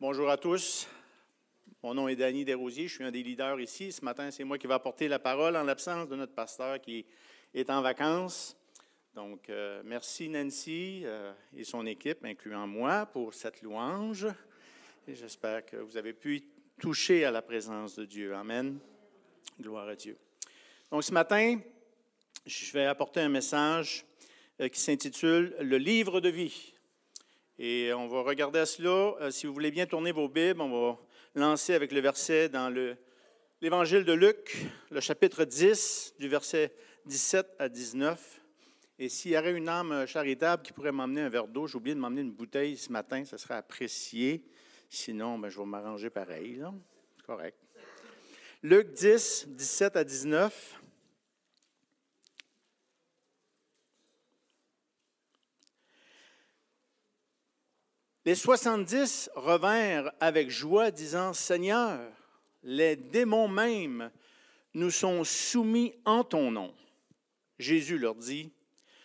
Bonjour à tous. Mon nom est Danny Desrosiers, je suis un des leaders ici. Ce matin, c'est moi qui vais apporter la parole en l'absence de notre pasteur qui est en vacances. Donc, euh, merci Nancy euh, et son équipe, incluant moi, pour cette louange. J'espère que vous avez pu toucher à la présence de Dieu. Amen. Gloire à Dieu. Donc, ce matin, je vais apporter un message euh, qui s'intitule Le livre de vie. Et on va regarder cela. Euh, si vous voulez bien tourner vos Bibles, on va lancer avec le verset dans l'Évangile de Luc, le chapitre 10, du verset 17 à 19. Et s'il y avait une âme charitable qui pourrait m'emmener un verre d'eau, j'ai oublié de m'emmener une bouteille ce matin, ce serait apprécié. Sinon, ben, je vais m'arranger pareil. Correct. Luc 10, 17 à 19. Les soixante-dix revinrent avec joie, disant, Seigneur, les démons même nous sont soumis en ton nom. Jésus leur dit,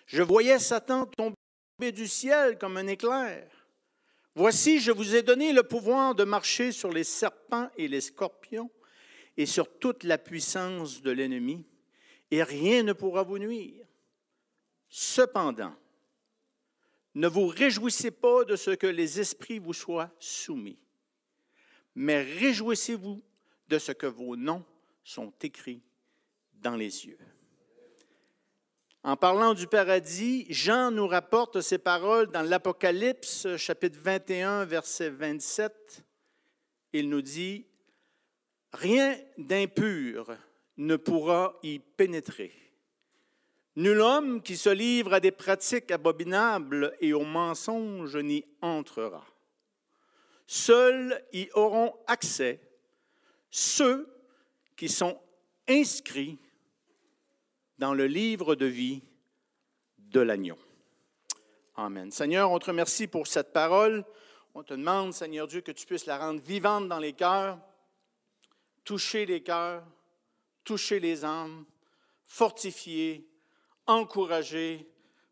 Je voyais Satan tomber du ciel comme un éclair. Voici, je vous ai donné le pouvoir de marcher sur les serpents et les scorpions et sur toute la puissance de l'ennemi, et rien ne pourra vous nuire. Cependant, ne vous réjouissez pas de ce que les esprits vous soient soumis, mais réjouissez-vous de ce que vos noms sont écrits dans les yeux. En parlant du paradis, Jean nous rapporte ces paroles dans l'Apocalypse chapitre 21, verset 27. Il nous dit, Rien d'impur ne pourra y pénétrer Nul homme qui se livre à des pratiques abominables et aux mensonges n'y entrera. Seuls y auront accès ceux qui sont inscrits dans le livre de vie de l'agneau. Amen. Seigneur, on te remercie pour cette parole. On te demande, Seigneur Dieu, que tu puisses la rendre vivante dans les cœurs, toucher les cœurs, toucher les âmes, fortifier, encouragés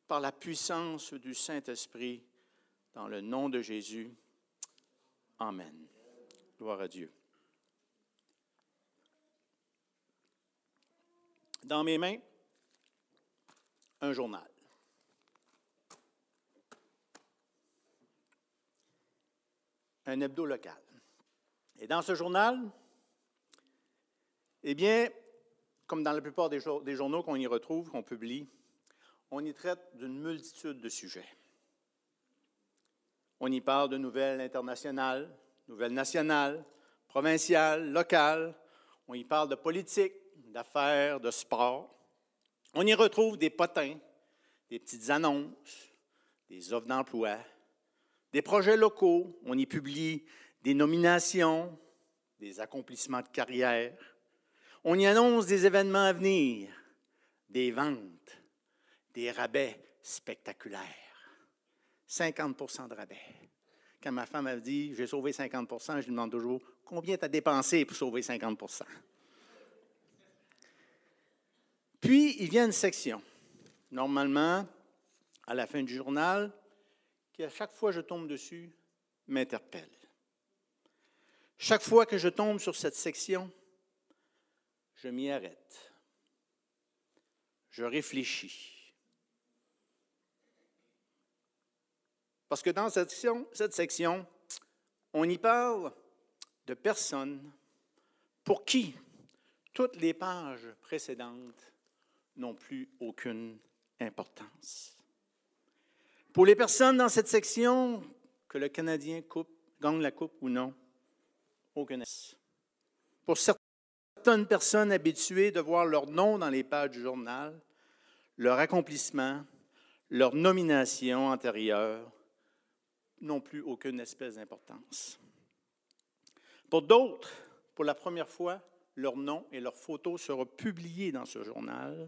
par la puissance du Saint-Esprit. Dans le nom de Jésus. Amen. Gloire à Dieu. Dans mes mains, un journal. Un hebdo local. Et dans ce journal, eh bien, comme dans la plupart des, journaux qu'on y retrouve, qu'on publie, on y traite d'une multitude de sujets. On y parle de nouvelles internationales, nouvelles nationales, provinciales, locales. On y parle de politique, d'affaires, de sport. On y retrouve des potins, des petites annonces, des offres d'emploi, des projets locaux. On y publie des nominations, des accomplissements de carrière, on y annonce des événements à venir, des ventes, des rabais spectaculaires. 50% de rabais. Quand ma femme a dit j'ai sauvé 50% je lui demande toujours combien tu as dépensé pour sauver 50% Puis, il vient une section, normalement, à la fin du journal, qui, à chaque fois que je tombe dessus, m'interpelle. Chaque fois que je tombe sur cette section, je m'y arrête. Je réfléchis. Parce que dans cette section, on y parle de personnes pour qui toutes les pages précédentes n'ont plus aucune importance. Pour les personnes dans cette section, que le Canadien coupe, gagne la coupe ou non, aucune. Pour certains, certaines personnes habituées de voir leur nom dans les pages du journal, leur accomplissement, leur nomination antérieure n'ont plus aucune espèce d'importance. Pour d'autres, pour la première fois, leur nom et leur photo seront publiés dans ce journal,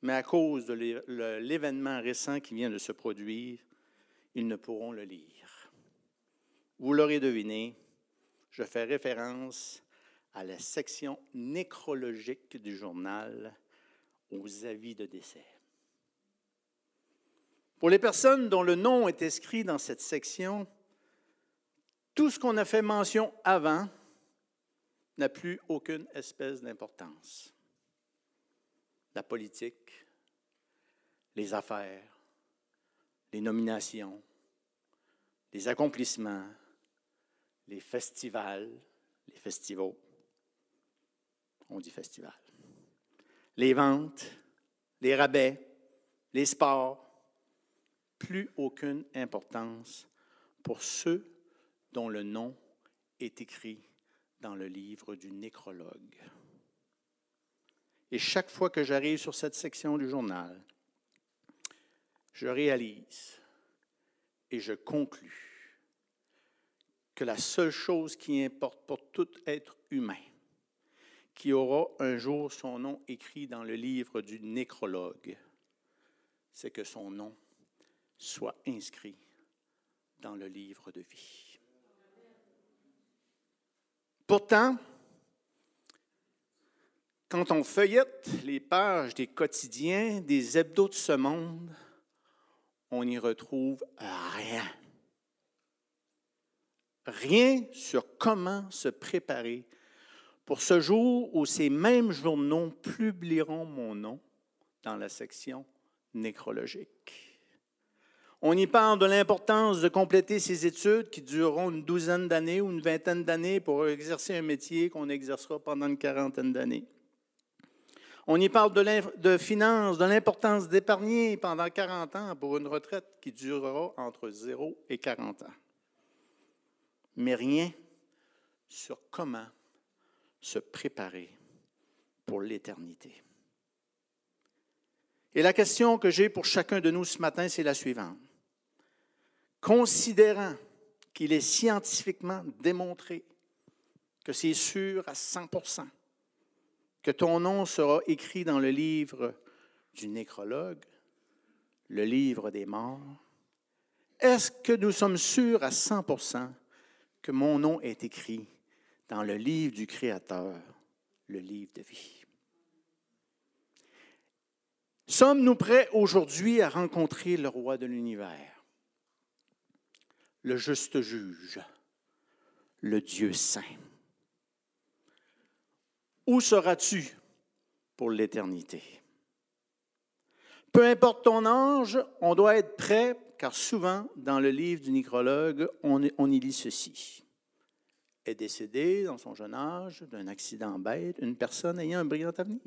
mais à cause de l'événement récent qui vient de se produire, ils ne pourront le lire. Vous l'aurez deviné, je fais référence à la section nécrologique du journal aux avis de décès. Pour les personnes dont le nom est inscrit dans cette section, Tout ce qu'on a fait mention avant n'a plus aucune espèce d'importance. La politique, les affaires, les nominations, les accomplissements, les festivals, les festivals, on dit festival, les ventes, les rabais, les sports, plus aucune importance pour ceux dont le nom est écrit dans le livre du nécrologue. Et chaque fois que j'arrive sur cette section du journal, je réalise et je conclus que la seule chose qui importe pour tout être humain, qui aura un jour son nom écrit dans le livre du nécrologue, c'est que son nom soit inscrit dans le livre de vie. Pourtant, quand on feuillette les pages des quotidiens, des hebdos de ce monde, on n'y retrouve rien. Rien sur comment se préparer pour ce jour où ces mêmes journaux publieront mon nom dans la section nécrologique. On y parle de l'importance de compléter ces études qui dureront une douzaine d'années ou une vingtaine d'années pour exercer un métier qu'on exercera pendant une quarantaine d'années. On y parle de, de finances, de l'importance d'épargner pendant 40 ans pour une retraite qui durera entre 0 et 40 ans. Mais rien sur comment se préparer pour l'éternité. Et la question que j'ai pour chacun de nous ce matin, c'est la suivante considérant qu'il est scientifiquement démontré que c'est sûr à 100% que ton nom sera écrit dans le livre du nécrologue, le livre des morts, est-ce que nous sommes sûrs à 100% que mon nom est écrit dans le livre du Créateur, le livre de vie? Sommes-nous prêts aujourd'hui à rencontrer le roi de l'univers? le juste juge, le Dieu saint? Où seras-tu pour l'éternité? Peu importe ton âge, on doit être prêt, car souvent, dans le livre du nécrologue, on, on y lit ceci. Est décédé dans son jeune âge d'un accident bête une personne ayant un brillant avenir.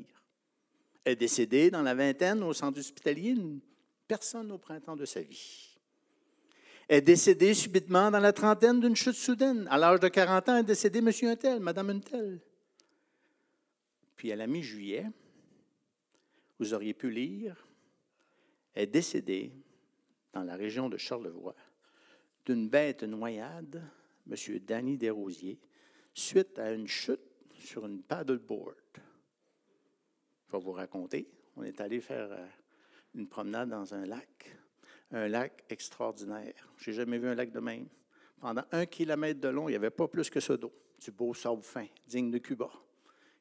Est décédé dans la vingtaine au centre hospitalier une personne au printemps de sa vie est décédé subitement dans la trentaine d'une chute soudaine. À l'âge de 40 ans, est décédé monsieur un tel, madame un tel. Puis à la mi-juillet, vous auriez pu lire, est décédé dans la région de Charlevoix d'une bête noyade, monsieur Danny Desrosiers, suite à une chute sur une paddleboard. Je vais vous raconter. On est allé faire euh, une promenade dans un lac un lac extraordinaire. Je n'ai jamais vu un lac de même. Pendant un kilomètre de long, il n'y avait pas plus que ce d'eau. Du beau sable fin, digne de Cuba.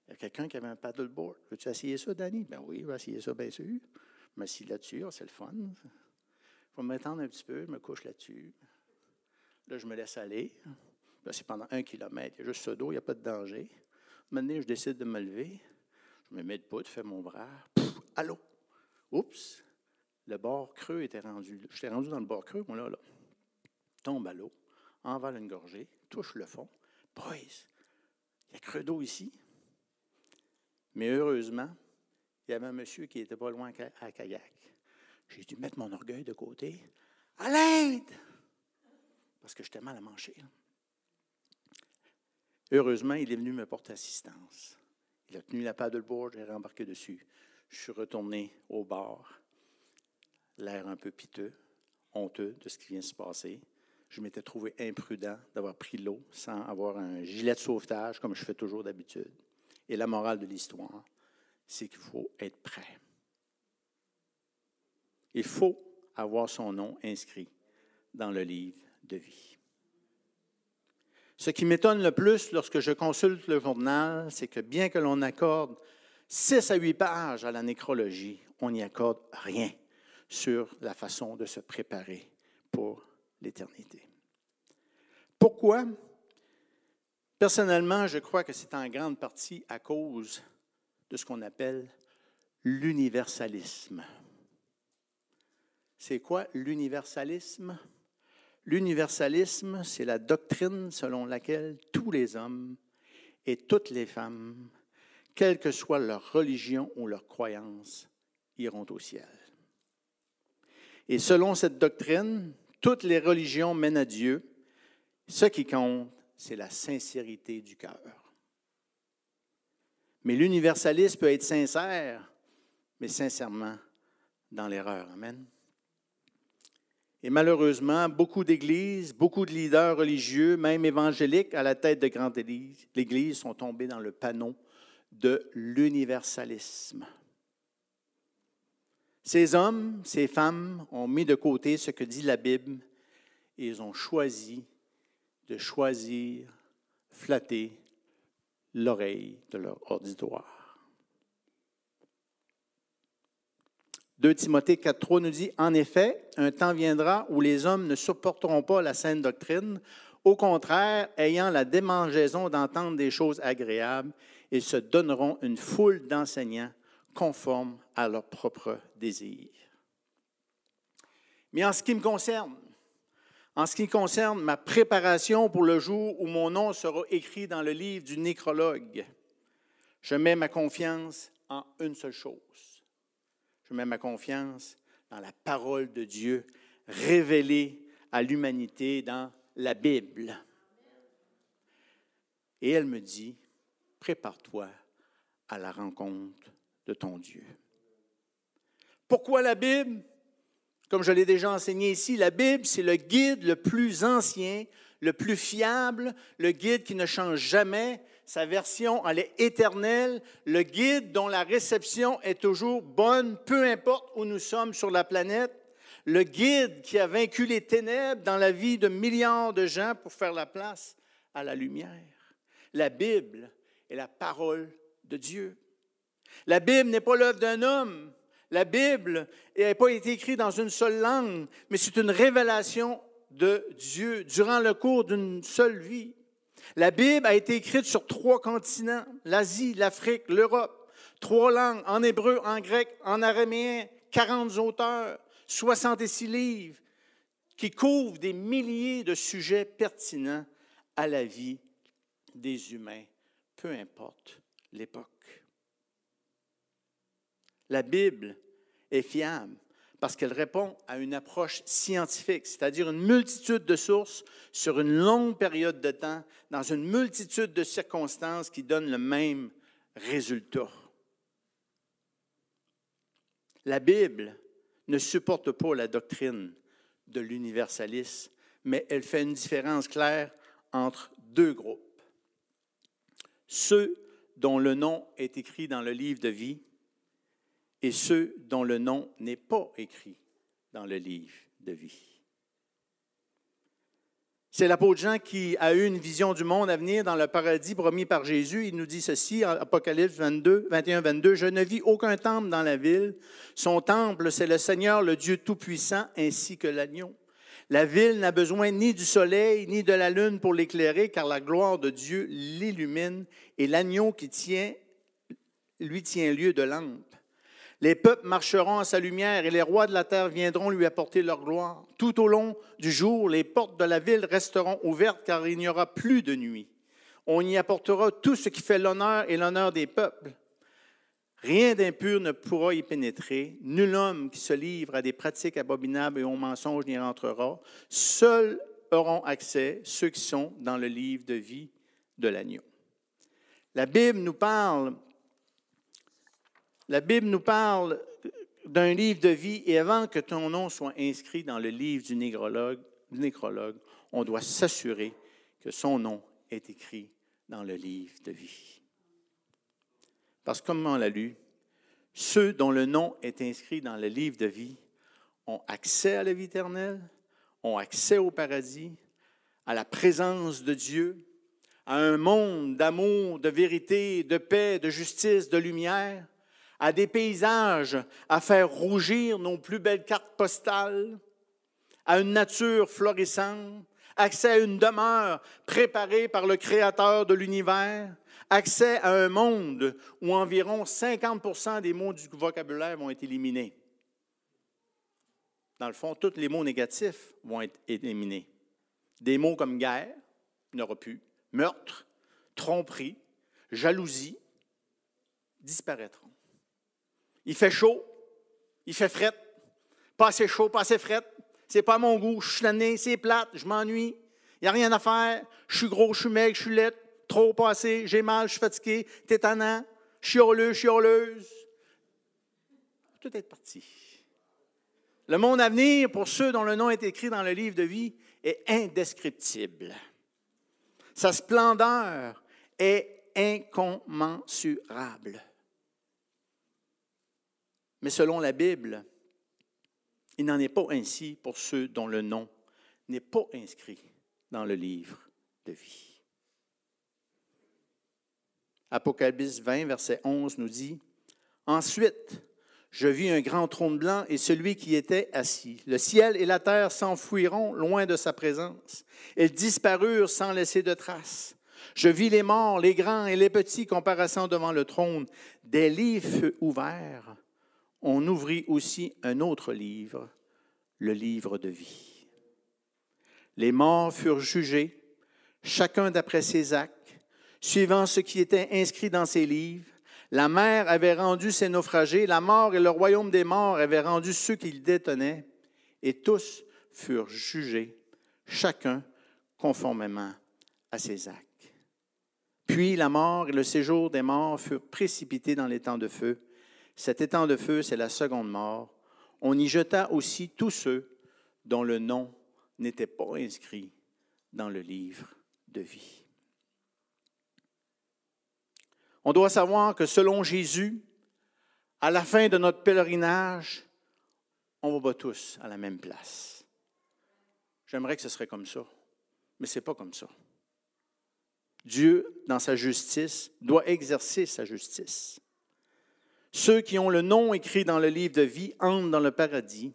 Il y a quelqu'un qui avait un paddleboard. Veux-tu essayer ça, Danny? Ben oui, je vais essayer ça, bien sûr. Je m'assieds là-dessus, ah, c'est le fun. Il faut m'étendre un petit peu, je me couche là-dessus. Là, je me laisse aller. Là, c'est pendant un kilomètre. Il y a juste ce dos, il n'y a pas de danger. Maintenant, je décide de me lever. Je me mets de je fais mon bras. allô? Oups! le bord creux était rendu. J'étais rendu dans le bord creux, moi, là, là. Tombe à l'eau, envale une gorgée, touche le fond. Boys, il y a creux d'eau ici. Mais heureusement, il y avait un monsieur qui n'était pas loin à kayak. J'ai dû mettre mon orgueil de côté. À l'aide! Parce que j'étais mal à manger. Heureusement, il est venu me porter assistance. Il a tenu la paddleboard, j'ai rembarqué dessus. Je suis retourné au bord l'air un peu piteux, honteux de ce qui vient de se passer. Je m'étais trouvé imprudent d'avoir pris l'eau sans avoir un gilet de sauvetage comme je fais toujours d'habitude. Et la morale de l'histoire, c'est qu'il faut être prêt. Il faut avoir son nom inscrit dans le livre de vie. Ce qui m'étonne le plus lorsque je consulte le journal, c'est que bien que l'on accorde six à huit pages à la nécrologie, on n'y accorde rien sur la façon de se préparer pour l'éternité. Pourquoi? Personnellement, je crois que c'est en grande partie à cause de ce qu'on appelle l'universalisme. C'est quoi l'universalisme? L'universalisme, c'est la doctrine selon laquelle tous les hommes et toutes les femmes, quelle que soit leur religion ou leur croyance, iront au ciel. Et selon cette doctrine, toutes les religions mènent à Dieu. Ce qui compte, c'est la sincérité du cœur. Mais l'universalisme peut être sincère, mais sincèrement dans l'erreur. Amen. Et malheureusement, beaucoup d'églises, beaucoup de leaders religieux, même évangéliques, à la tête de grandes églises, sont tombés dans le panneau de l'universalisme. Ces hommes, ces femmes ont mis de côté ce que dit la Bible et ils ont choisi de choisir, flatter l'oreille de leur auditoire. 2 Timothée 4.3 nous dit, En effet, un temps viendra où les hommes ne supporteront pas la saine doctrine, au contraire, ayant la démangeaison d'entendre des choses agréables, ils se donneront une foule d'enseignants conformes à leurs propres désirs. Mais en ce qui me concerne, en ce qui concerne ma préparation pour le jour où mon nom sera écrit dans le livre du nécrologue, je mets ma confiance en une seule chose je mets ma confiance dans la parole de Dieu révélée à l'humanité dans la Bible. Et elle me dit, prépare-toi à la rencontre de ton Dieu. Pourquoi la Bible? Comme je l'ai déjà enseigné ici, la Bible, c'est le guide le plus ancien, le plus fiable, le guide qui ne change jamais, sa version, elle est éternelle, le guide dont la réception est toujours bonne, peu importe où nous sommes sur la planète, le guide qui a vaincu les ténèbres dans la vie de milliards de gens pour faire la place à la lumière. La Bible est la parole de Dieu. La Bible n'est pas l'œuvre d'un homme. La Bible n'a pas été écrite dans une seule langue, mais c'est une révélation de Dieu durant le cours d'une seule vie. La Bible a été écrite sur trois continents, l'Asie, l'Afrique, l'Europe. Trois langues, en hébreu, en grec, en araméen, 40 auteurs, 66 livres, qui couvrent des milliers de sujets pertinents à la vie des humains, peu importe l'époque. La Bible est fiable parce qu'elle répond à une approche scientifique, c'est-à-dire une multitude de sources sur une longue période de temps, dans une multitude de circonstances qui donnent le même résultat. La Bible ne supporte pas la doctrine de l'universalisme, mais elle fait une différence claire entre deux groupes. Ceux dont le nom est écrit dans le livre de vie et ceux dont le nom n'est pas écrit dans le livre de vie. C'est l'apôtre Jean qui a eu une vision du monde à venir dans le paradis promis par Jésus. Il nous dit ceci, Apocalypse 22, 21, 22, Je ne vis aucun temple dans la ville. Son temple, c'est le Seigneur, le Dieu Tout-Puissant, ainsi que l'agneau. La ville n'a besoin ni du soleil ni de la lune pour l'éclairer, car la gloire de Dieu l'illumine, et l'agneau qui tient, lui tient lieu de lampe. Les peuples marcheront à sa lumière et les rois de la terre viendront lui apporter leur gloire. Tout au long du jour, les portes de la ville resteront ouvertes car il n'y aura plus de nuit. On y apportera tout ce qui fait l'honneur et l'honneur des peuples. Rien d'impur ne pourra y pénétrer. Nul homme qui se livre à des pratiques abominables et aux mensonges n'y rentrera. Seuls auront accès ceux qui sont dans le livre de vie de l'agneau. La Bible nous parle la Bible nous parle d'un livre de vie et avant que ton nom soit inscrit dans le livre du nécrologue, on doit s'assurer que son nom est écrit dans le livre de vie. Parce que comme on l'a lu, ceux dont le nom est inscrit dans le livre de vie ont accès à la vie éternelle, ont accès au paradis, à la présence de Dieu, à un monde d'amour, de vérité, de paix, de justice, de lumière, à des paysages à faire rougir nos plus belles cartes postales, à une nature florissante, accès à une demeure préparée par le Créateur de l'univers, accès à un monde où environ 50% des mots du vocabulaire vont être éliminés. Dans le fond, tous les mots négatifs vont être éliminés. Des mots comme guerre, il n'y aura plus, meurtre, tromperie, jalousie, disparaîtront. Il fait chaud, il fait fret, pas assez chaud, pas assez fret, c'est pas mon goût, je suis tanné, c'est plate, je m'ennuie, il n'y a rien à faire, je suis gros, je suis maigre, je suis laide, trop passé, j'ai mal, je suis fatigué, tétanant, chioleux, chioleuse. Tout est parti. Le monde à venir, pour ceux dont le nom est écrit dans le livre de vie, est indescriptible. Sa splendeur est incommensurable. Mais selon la Bible, il n'en est pas ainsi pour ceux dont le nom n'est pas inscrit dans le livre de vie. Apocalypse 20, verset 11 nous dit, Ensuite, je vis un grand trône blanc et celui qui était assis. Le ciel et la terre s'enfuiront loin de sa présence. Ils disparurent sans laisser de traces. Je vis les morts, les grands et les petits comparaissant devant le trône. Des livres ouverts. On ouvrit aussi un autre livre, le livre de vie. Les morts furent jugés, chacun d'après ses actes, suivant ce qui était inscrit dans ses livres. La mer avait rendu ses naufragés, la mort et le royaume des morts avaient rendu ceux qui le détenaient, et tous furent jugés, chacun conformément à ses actes. Puis la mort et le séjour des morts furent précipités dans l'étang de feu. Cet étang de feu, c'est la seconde mort. On y jeta aussi tous ceux dont le nom n'était pas inscrit dans le livre de vie. On doit savoir que selon Jésus, à la fin de notre pèlerinage, on va tous à la même place. J'aimerais que ce serait comme ça, mais ce n'est pas comme ça. Dieu, dans sa justice, doit exercer sa justice. Ceux qui ont le nom écrit dans le livre de vie entrent dans le paradis,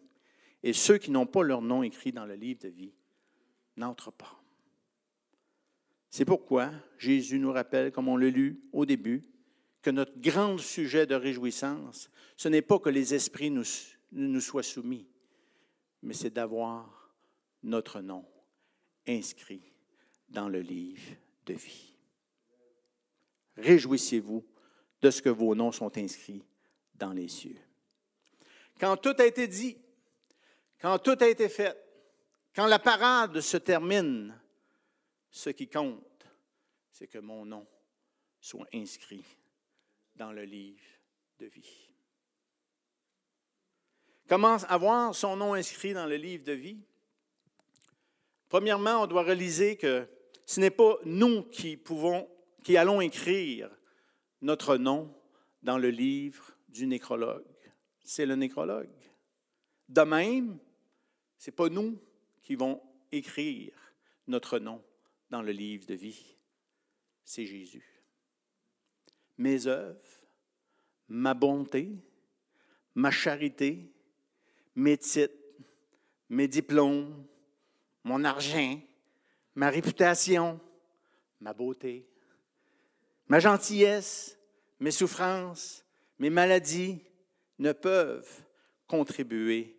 et ceux qui n'ont pas leur nom écrit dans le livre de vie n'entrent pas. C'est pourquoi Jésus nous rappelle, comme on l'a lu au début, que notre grand sujet de réjouissance, ce n'est pas que les esprits nous, nous soient soumis, mais c'est d'avoir notre nom inscrit dans le livre de vie. Réjouissez-vous de ce que vos noms sont inscrits les cieux. Quand tout a été dit, quand tout a été fait, quand la parade se termine, ce qui compte, c'est que mon nom soit inscrit dans le livre de vie. Comment avoir son nom inscrit dans le livre de vie? Premièrement, on doit réaliser que ce n'est pas nous qui pouvons, qui allons écrire notre nom dans le livre du nécrologue. C'est le nécrologue. De même, ce n'est pas nous qui vont écrire notre nom dans le livre de vie, c'est Jésus. Mes œuvres, ma bonté, ma charité, mes titres, mes diplômes, mon argent, ma réputation, ma beauté, ma gentillesse, mes souffrances, mes maladies ne peuvent contribuer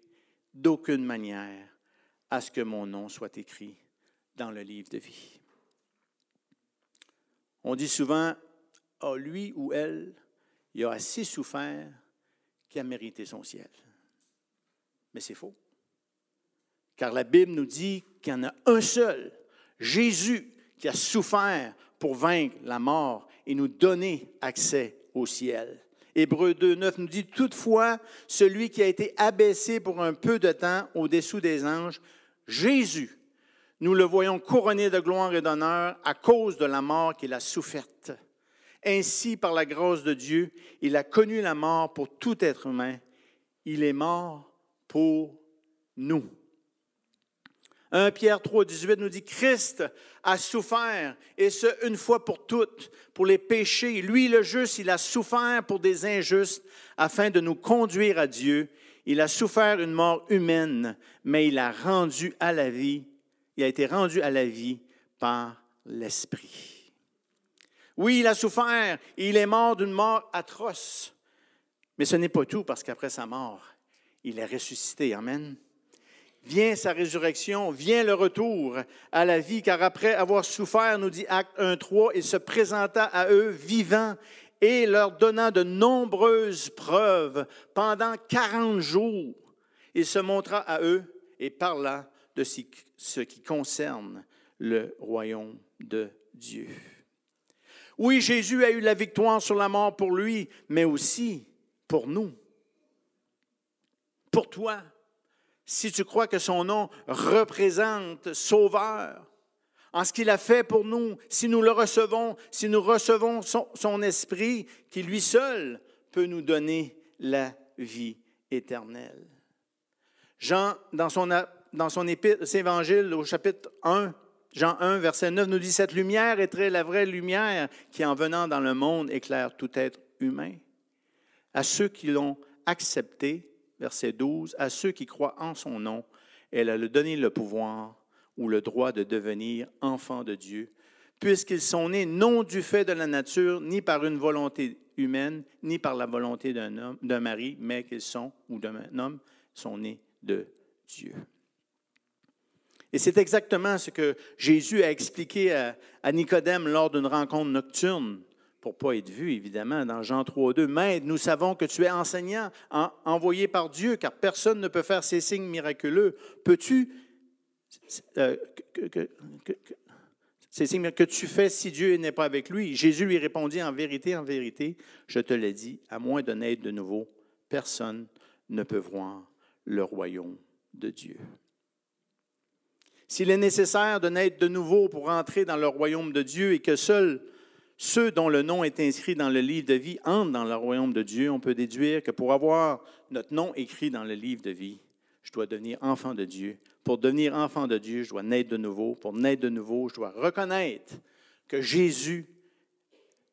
d'aucune manière à ce que mon nom soit écrit dans le livre de vie. On dit souvent, ah, lui ou elle, il a assez souffert qu'il a mérité son ciel. Mais c'est faux. Car la Bible nous dit qu'il y en a un seul, Jésus, qui a souffert pour vaincre la mort et nous donner accès au ciel. Hébreu 2, 9 nous dit, toutefois, celui qui a été abaissé pour un peu de temps au-dessous des anges, Jésus, nous le voyons couronné de gloire et d'honneur à cause de la mort qu'il a soufferte. Ainsi, par la grâce de Dieu, il a connu la mort pour tout être humain. Il est mort pour nous. 1 Pierre 3, 18 nous dit, Christ a souffert, et ce, une fois pour toutes, pour les péchés. Lui, le juste, il a souffert pour des injustes, afin de nous conduire à Dieu. Il a souffert une mort humaine, mais il a rendu à la vie Il a été rendu à la vie par l'Esprit. Oui, il a souffert et il est mort d'une mort atroce. Mais ce n'est pas tout parce qu'après sa mort, il est ressuscité. Amen. Vient sa résurrection, vient le retour à la vie, car après avoir souffert, nous dit Acte 1, 3, il se présenta à eux vivant et leur donnant de nombreuses preuves pendant 40 jours. Il se montra à eux et parla de ce qui concerne le royaume de Dieu. Oui, Jésus a eu la victoire sur la mort pour lui, mais aussi pour nous, pour toi. Si tu crois que son nom représente Sauveur, en ce qu'il a fait pour nous, si nous le recevons, si nous recevons son, esprit, qui lui seul peut nous donner la vie éternelle. Jean, dans son, dans son évangile au chapitre 1, Jean 1, verset 9 nous dit, Cette lumière est très la vraie lumière qui, en venant dans le monde, éclaire tout être humain. À ceux qui l'ont accepté, verset 12, à ceux qui croient en son nom, elle a donné le pouvoir ou le droit de devenir enfants de Dieu, puisqu'ils sont nés non du fait de la nature, ni par une volonté humaine, ni par la volonté d'un homme, d'un mari, mais qu'ils sont, ou d'un homme, sont nés de Dieu. Et c'est exactement ce que Jésus a expliqué à, Nicodème lors d'une rencontre nocturne, pour ne pas être vu, évidemment, dans Jean 3, 2. Maître, nous savons que tu es enseignant, envoyé par Dieu, car personne ne peut faire ces signes miraculeux. Peux-tu euh, ces signes que tu fais si Dieu n'est pas avec lui? Jésus lui répondit, en vérité, en vérité, je te l'ai dit, à moins de naître de nouveau, personne ne peut voir le royaume de Dieu. S'il est nécessaire de naître de nouveau pour entrer dans le royaume de Dieu et que seuls ceux dont le nom est inscrit dans le livre de vie entrent dans le royaume de Dieu, on peut déduire que pour avoir notre nom écrit dans le livre de vie, je dois devenir enfant de Dieu. Pour devenir enfant de Dieu, je dois naître de nouveau. Pour naître de nouveau, je dois reconnaître que Jésus,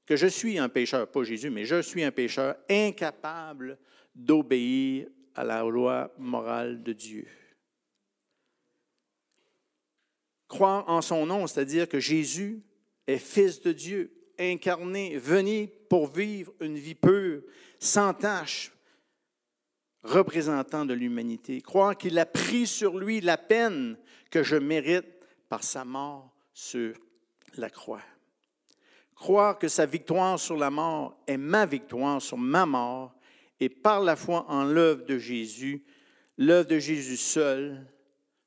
que je suis un pécheur, pas Jésus, mais je suis un pécheur incapable d'obéir à la loi morale de Dieu. Croire en son nom, c'est-à-dire que Jésus est fils de Dieu, incarné, venu pour vivre une vie pure, sans tache, représentant de l'humanité, croire qu'il a pris sur lui la peine que je mérite par sa mort sur la croix. Croire que sa victoire sur la mort est ma victoire sur ma mort et par la foi en l'œuvre de Jésus, l'œuvre de Jésus seul,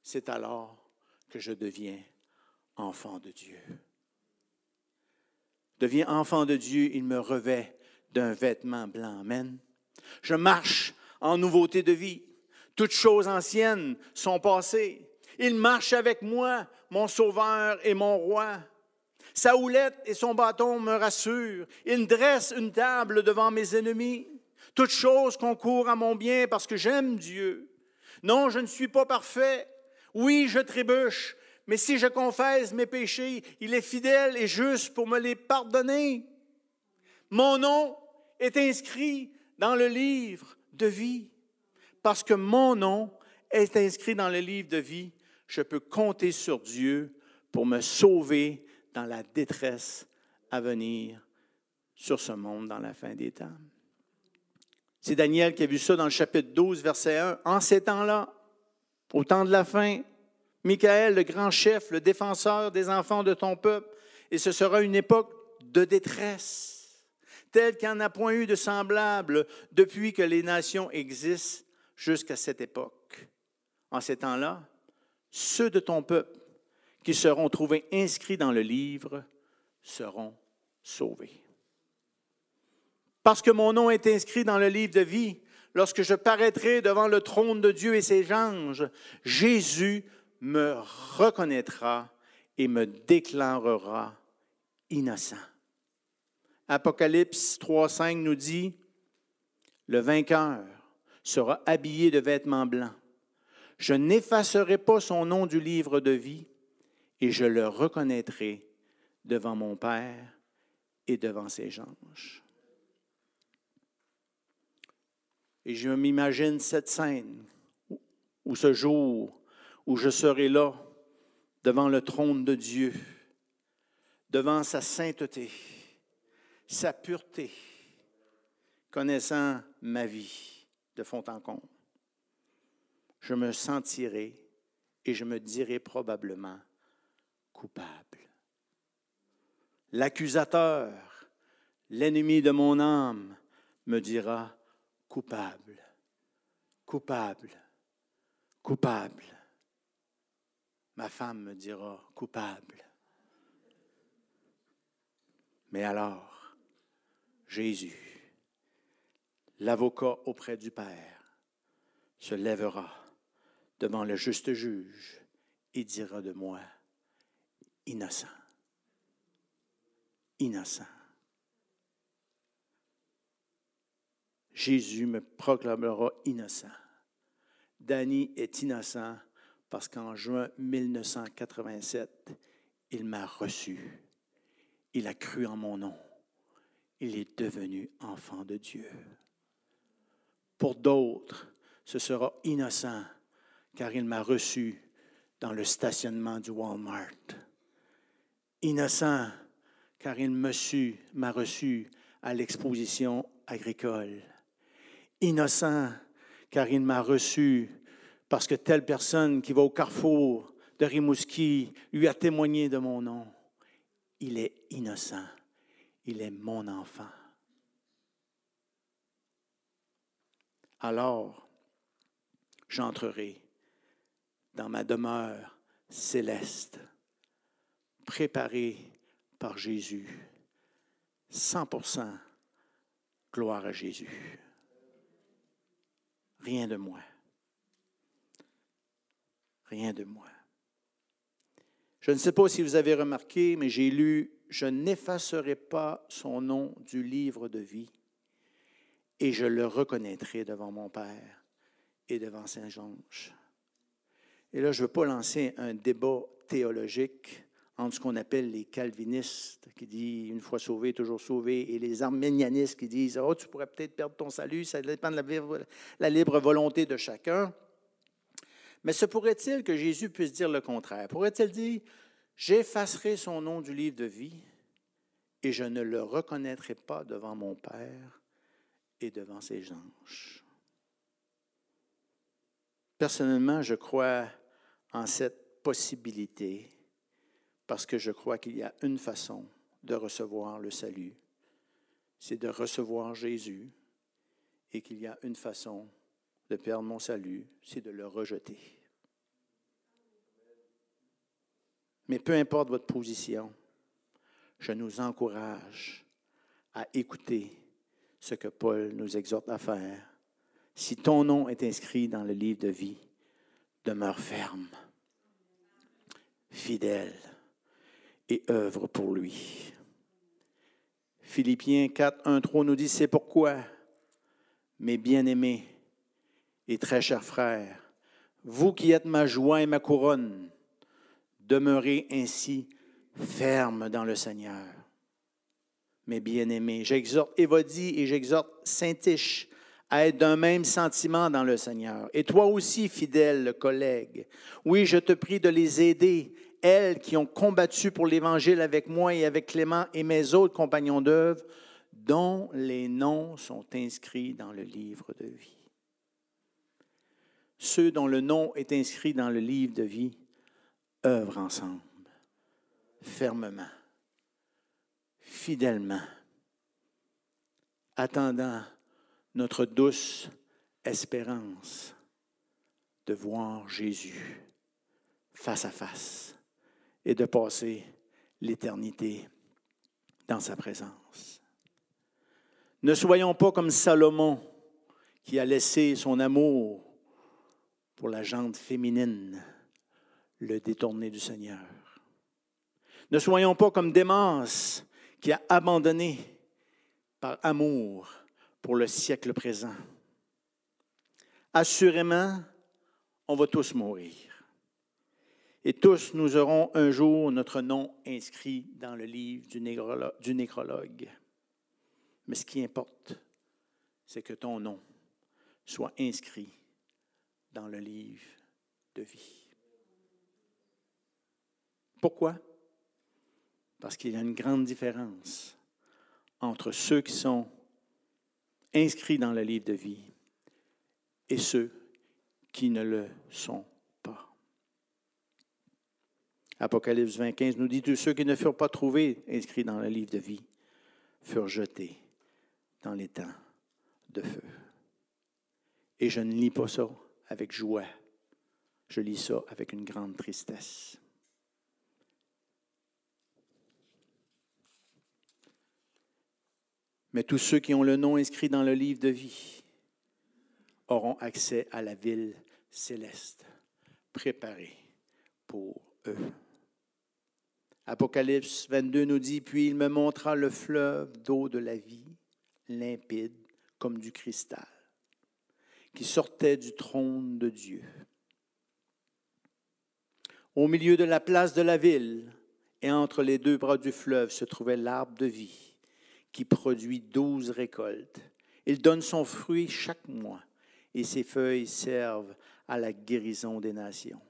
c'est alors que je deviens enfant de Dieu. Deviens enfant de Dieu, il me revêt d'un vêtement blanc. Amen. Je marche en nouveauté de vie. Toutes choses anciennes sont passées. Il marche avec moi, mon Sauveur et mon Roi. Sa houlette et son bâton me rassurent. Il dresse une table devant mes ennemis. Toutes choses concourent à mon bien parce que j'aime Dieu. Non, je ne suis pas parfait. Oui, je trébuche, mais si je confesse mes péchés, il est fidèle et juste pour me les pardonner. Mon nom est inscrit dans le livre de vie. Parce que mon nom est inscrit dans le livre de vie, je peux compter sur Dieu pour me sauver dans la détresse à venir sur ce monde dans la fin des temps. C'est Daniel qui a vu ça dans le chapitre 12, verset 1. En ces temps-là, au temps de la fin, Michael, le grand chef, le défenseur des enfants de ton peuple, et ce sera une époque de détresse tel qu'il n'y en a point eu de semblable depuis que les nations existent jusqu'à cette époque. En ces temps-là, ceux de ton peuple qui seront trouvés inscrits dans le livre seront sauvés. Parce que mon nom est inscrit dans le livre de vie, lorsque je paraîtrai devant le trône de Dieu et ses anges, Jésus me reconnaîtra et me déclarera innocent. Apocalypse 3.5 nous dit, le vainqueur sera habillé de vêtements blancs. Je n'effacerai pas son nom du livre de vie et je le reconnaîtrai devant mon Père et devant ses anges. Et je m'imagine cette scène ou ce jour où je serai là devant le trône de Dieu, devant sa sainteté, sa pureté, connaissant ma vie de fond en comble, je me sentirai et je me dirai probablement coupable. L'accusateur, l'ennemi de mon âme, me dira coupable, coupable, coupable. Ma femme me dira coupable. Mais alors, Jésus, l'avocat auprès du Père, se lèvera devant le juste juge et dira de moi, innocent, innocent. Jésus me proclamera innocent. Danny est innocent parce qu'en juin 1987, il m'a reçu. Il a cru en mon nom. Il est devenu enfant de Dieu. Pour d'autres, ce sera innocent car il m'a reçu dans le stationnement du Walmart. Innocent car il m'a reçu à l'exposition agricole innocent, car il m'a reçu parce que telle personne qui va au carrefour de Rimouski lui a témoigné de mon nom. Il est innocent. Il est mon enfant. Alors, j'entrerai dans ma demeure céleste, préparée par Jésus. 100% gloire à Jésus rien de moi. Rien de moi. Je ne sais pas si vous avez remarqué, mais j'ai lu Je n'effacerai pas son nom du livre de vie, et je le reconnaîtrai devant mon Père et devant Saint-Georges. Et là, je ne veux pas lancer un débat théologique entre ce qu'on appelle les calvinistes, qui disent une fois sauvé, toujours sauvé, et les arménianistes qui disent Oh, tu pourrais peut-être perdre ton salut, ça dépend de la, la libre volonté de chacun. Mais se pourrait-il que Jésus puisse dire le contraire? Pourrait-il dire J'effacerai son nom du livre de vie et je ne le reconnaîtrai pas devant mon Père et devant ses anges? Personnellement, je crois en cette possibilité parce que je crois qu'il y a une façon de recevoir le salut, c'est de recevoir Jésus, et qu'il y a une façon de perdre mon salut, c'est de le rejeter. Mais peu importe votre position, je nous encourage à écouter ce que Paul nous exhorte à faire. Si ton nom est inscrit dans le livre de vie, demeure ferme, fidèle et œuvre pour lui. Philippiens 4, 1, 3 nous dit, c'est pourquoi, mes bien-aimés et très chers frères, vous qui êtes ma joie et ma couronne, demeurez ainsi fermes dans le Seigneur. Mes bien-aimés, j'exhorte Évodie et j'exhorte Saint-Tiche à être d'un même sentiment dans le Seigneur. Et toi aussi, fidèle collègue, oui, je te prie de les aider elles qui ont combattu pour l'Évangile avec moi et avec Clément et mes autres compagnons d'œuvre, dont les noms sont inscrits dans le livre de vie. Ceux dont le nom est inscrit dans le livre de vie œuvrent ensemble, fermement, fidèlement, attendant notre douce espérance de voir Jésus face à face et de passer l'éternité dans sa présence. Ne soyons pas comme Salomon qui a laissé son amour pour la jante féminine le détourner du Seigneur. Ne soyons pas comme Démence qui a abandonné par amour pour le siècle présent. Assurément, on va tous mourir. Et tous, nous aurons un jour notre nom inscrit dans le livre du, nécrologue. Mais ce qui importe, c'est que ton nom soit inscrit dans le livre de vie. Pourquoi? Parce qu'il y a une grande différence entre ceux qui sont inscrits dans le livre de vie et ceux qui ne le sont pas. Apocalypse 25 nous dit, tous ceux qui ne furent pas trouvés inscrits dans le livre de vie furent jetés dans les temps de feu. Et je ne lis pas ça avec joie, je lis ça avec une grande tristesse. Mais tous ceux qui ont le nom inscrit dans le livre de vie auront accès à la ville céleste préparée pour eux. Apocalypse 22 nous dit, puis il me montra le fleuve d'eau de la vie, limpide comme du cristal, qui sortait du trône de Dieu. Au milieu de la place de la ville et entre les deux bras du fleuve se trouvait l'arbre de vie qui produit douze récoltes. Il donne son fruit chaque mois et ses feuilles servent à la guérison des nations.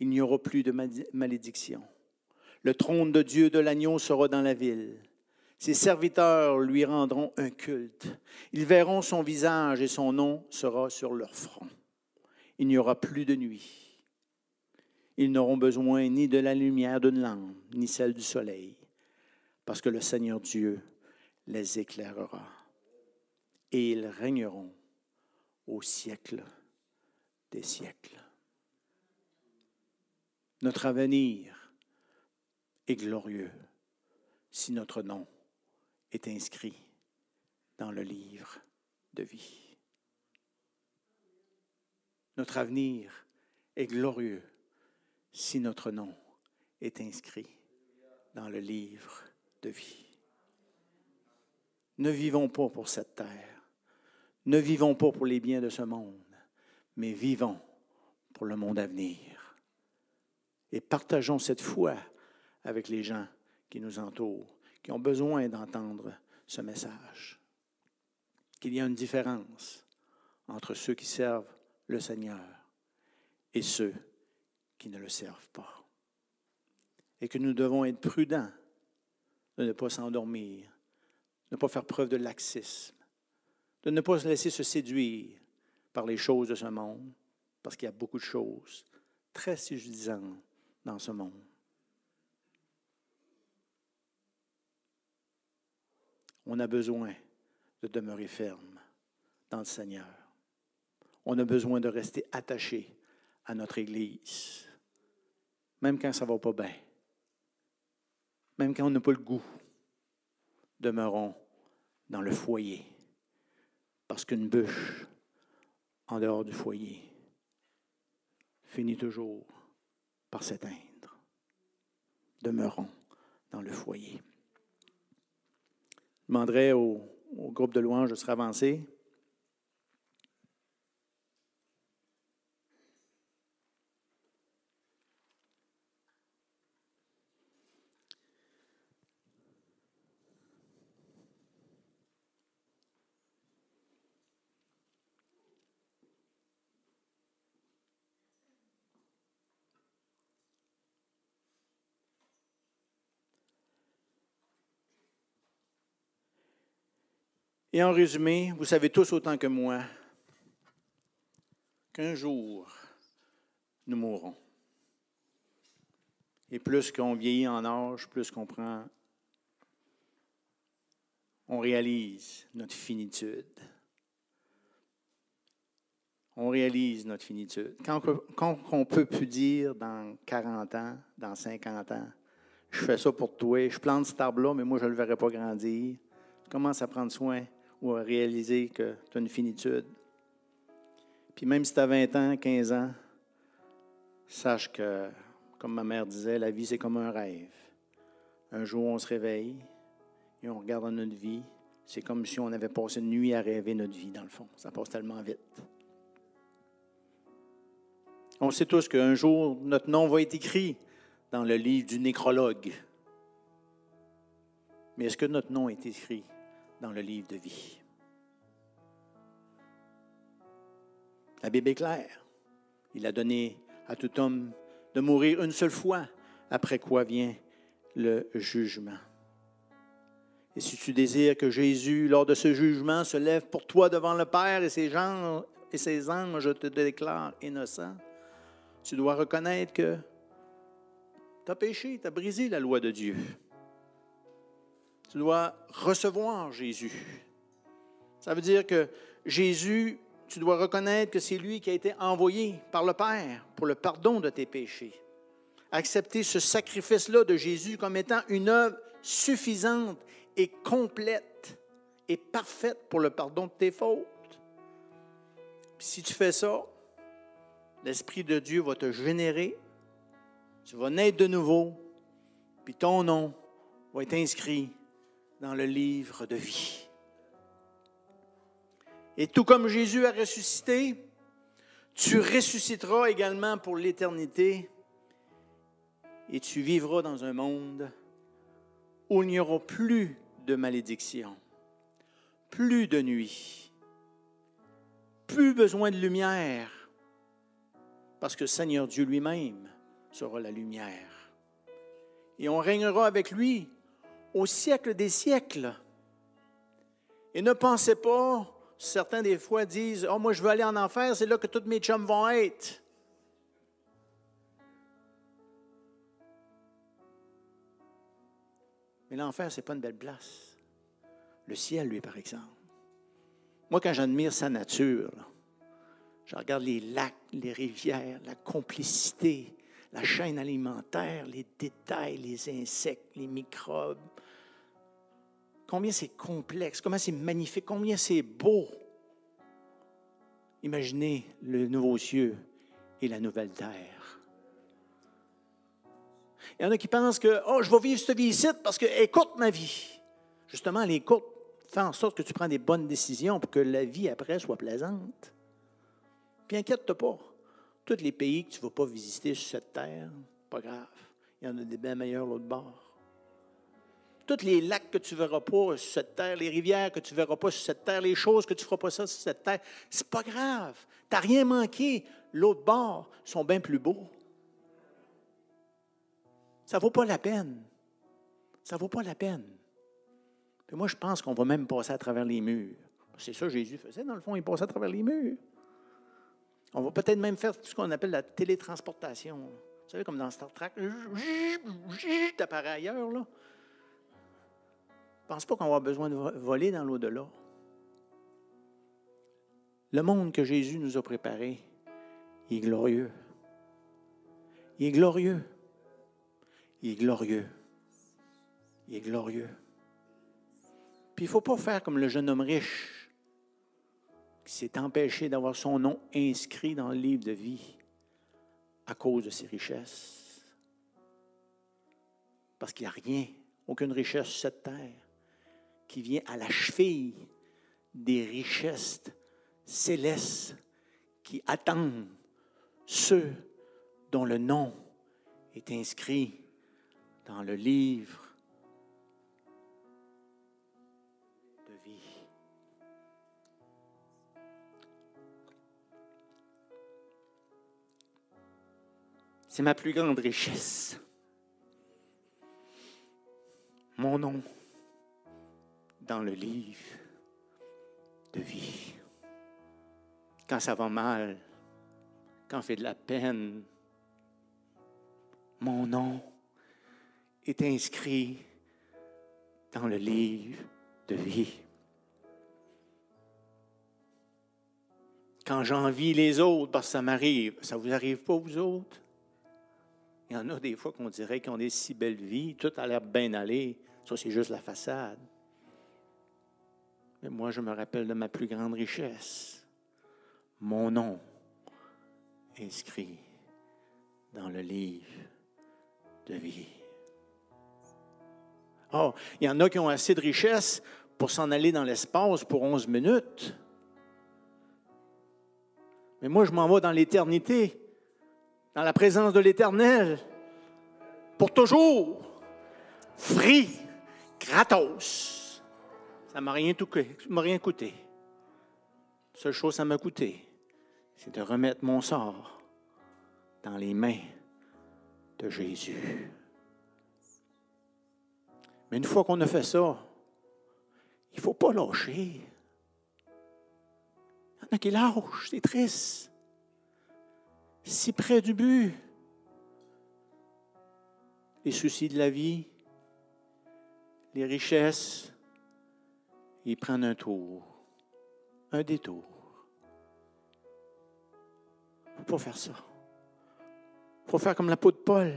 Il n'y aura plus de malédiction. Le trône de Dieu de l'agneau sera dans la ville. Ses serviteurs lui rendront un culte. Ils verront son visage et son nom sera sur leur front. Il n'y aura plus de nuit. Ils n'auront besoin ni de la lumière d'une lampe, ni celle du soleil parce que le Seigneur Dieu les éclairera. Et ils régneront au siècle des siècles. Notre avenir est glorieux si notre nom est inscrit dans le livre de vie. Notre avenir est glorieux si notre nom est inscrit dans le livre de vie. Ne vivons pas pour cette terre. Ne vivons pas pour les biens de ce monde, mais vivons pour le monde à venir. Et partageons cette foi avec les gens qui nous entourent, qui ont besoin d'entendre ce message. Qu'il y a une différence entre ceux qui servent le Seigneur et ceux qui ne le servent pas. Et que nous devons être prudents de ne pas s'endormir, de ne pas faire preuve de laxisme, de ne pas se laisser se séduire par les choses de ce monde, parce qu'il y a beaucoup de choses très séduisantes dans ce monde. On a besoin de demeurer ferme dans le Seigneur. On a besoin de rester attaché à notre Église, même quand ça ne va pas bien même quand on n'a pas le goût, demeurons dans le foyer. Parce qu'une bûche en dehors du foyer finit toujours par s'éteindre. Demeurons dans le foyer. Demanderai au, au groupe de louanges de se ravancer. Et en résumé, vous savez tous autant que moi qu'un jour, nous mourrons. Et plus qu'on vieillit en âge, plus qu'on prend, on réalise notre finitude. On réalise notre finitude. Quand, quand on peut plus dire dans 40 ans, dans 50 ans, je fais ça pour toi, je plante cet arbre-là, mais moi, je ne le verrai pas grandir. commence à prendre soin ou à réaliser que tu as une finitude. Puis même si tu as 20 ans, 15 ans, sache que, comme ma mère disait, la vie, c'est comme un rêve. Un jour, on se réveille et on regarde dans notre vie. C'est comme si on avait passé une nuit à rêver notre vie, dans le fond. Ça passe tellement vite. On sait tous qu'un jour, notre nom va être écrit dans le livre du nécrologue. Mais est-ce que notre nom est écrit? Dans le livre de vie. La Bible est claire. Il a donné à tout homme de mourir une seule fois, après quoi vient le jugement. Et si tu désires que Jésus, lors de ce jugement, se lève pour toi devant le Père et ses, gens, et ses anges te déclarent innocent, tu dois reconnaître que tu as péché, tu as brisé la loi de Dieu. Tu dois recevoir Jésus. Ça veut dire que Jésus, tu dois reconnaître que c'est lui qui a été envoyé par le Père pour le pardon de tes péchés. Accepter ce sacrifice-là de Jésus comme étant une œuvre suffisante et complète et parfaite pour le pardon de tes fautes. si tu fais ça, l'Esprit de Dieu va te générer, tu vas naître de nouveau, puis ton nom va être inscrit dans le livre de vie. Et tout comme Jésus a ressuscité, tu ressusciteras également pour l'éternité et tu vivras dans un monde où il n'y aura plus de malédiction, plus de nuit, plus besoin de lumière, parce que Seigneur Dieu lui-même sera la lumière. Et on régnera avec lui au siècle des siècles. Et ne pensez pas, certains des fois disent, oh moi je veux aller en enfer, c'est là que tous mes chums vont être. Mais l'enfer, ce n'est pas une belle place. Le ciel, lui, par exemple. Moi, quand j'admire sa nature, je regarde les lacs, les rivières, la complicité, la chaîne alimentaire, les détails, les insectes, les microbes. Combien c'est complexe, combien c'est magnifique, combien c'est beau. Imaginez le nouveau cieux et la nouvelle terre. Il y en a qui pensent que, oh, je vais vivre cette vie parce qu'elle écoute ma vie. Justement, elle écoute, fait en sorte que tu prends des bonnes décisions pour que la vie après soit plaisante. Puis inquiète-toi pas. Tous les pays que tu ne vas pas visiter sur cette terre, pas grave. Il y en a des bien meilleurs l'autre bord. Tous les lacs que tu ne verras pas sur cette terre, les rivières que tu ne verras pas sur cette terre, les choses que tu ne feras pas ça sur cette terre, c'est pas grave. Tu n'as rien manqué. L'autre bord sont bien plus beaux. Ça ne vaut pas la peine. Ça ne vaut pas la peine. Puis moi, je pense qu'on va même passer à travers les murs. C'est ça que Jésus faisait, dans le fond, il passait à travers les murs. On va peut-être même faire ce qu'on appelle la télétransportation. Vous savez, comme dans Star Trek, t'apparais ailleurs, là. Pense pas qu'on va besoin de voler dans l'au-delà. Le monde que Jésus nous a préparé, il est glorieux. Il est glorieux. Il est glorieux. Il est glorieux. Puis il ne faut pas faire comme le jeune homme riche qui s'est empêché d'avoir son nom inscrit dans le livre de vie à cause de ses richesses. Parce qu'il n'y a rien, aucune richesse sur cette terre qui vient à la cheville des richesses célestes qui attendent ceux dont le nom est inscrit dans le livre C'est ma plus grande richesse. Mon nom dans le livre de vie. Quand ça va mal, quand fait de la peine, mon nom est inscrit dans le livre de vie. Quand j'envie les autres, parce que ça m'arrive, ça vous arrive pas, vous autres? Il y en a des fois qu'on dirait qu'on est si belle vie, tout a l'air bien allé. Ça, c'est juste la façade. Mais moi, je me rappelle de ma plus grande richesse. Mon nom inscrit dans le livre de vie. Oh, il y en a qui ont assez de richesse pour s'en aller dans l'espace pour 11 minutes. Mais moi, je m'en vais dans l'éternité dans la présence de l'Éternel, pour toujours, free, gratos. Ça ne m'a rien, coûté. La seule chose que ça m'a coûté, c'est de remettre mon sort dans les mains de Jésus. Mais une fois qu'on a fait ça, il ne faut pas lâcher. Il y en a qui lâchent, c'est triste. Si près du but. Les soucis de la vie, les richesses, ils prennent un tour, un détour. Il faut faire ça. Il faut faire comme la peau de Paul.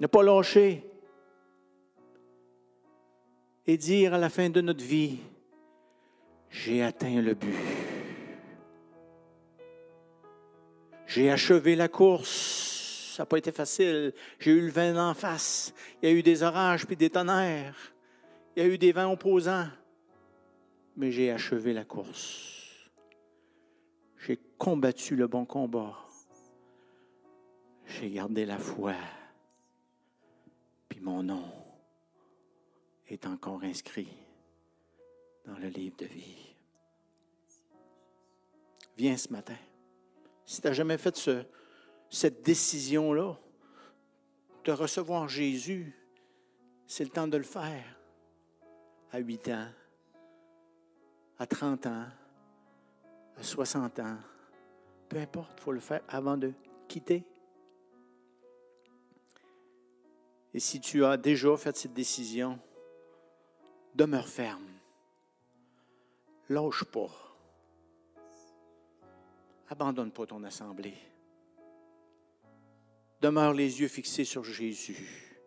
Ne pas lâcher et dire à la fin de notre vie, j'ai atteint le but. J'ai achevé la course. Ça n'a pas été facile. J'ai eu le vent en face. Il y a eu des orages puis des tonnerres. Il y a eu des vents opposants. Mais j'ai achevé la course. J'ai combattu le bon combat. J'ai gardé la foi. Puis mon nom est encore inscrit dans le livre de vie. Viens ce matin. Si tu n'as jamais fait ce, cette décision-là, de recevoir Jésus, c'est le temps de le faire. À 8 ans, à 30 ans, à 60 ans, peu importe, il faut le faire avant de quitter. Et si tu as déjà fait cette décision, demeure ferme. Lâche pas. Abandonne pas ton assemblée. Demeure les yeux fixés sur Jésus,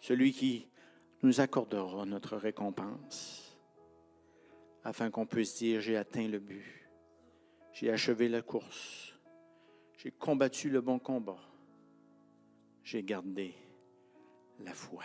celui qui nous accordera notre récompense, afin qu'on puisse dire, j'ai atteint le but, j'ai achevé la course, j'ai combattu le bon combat, j'ai gardé la foi.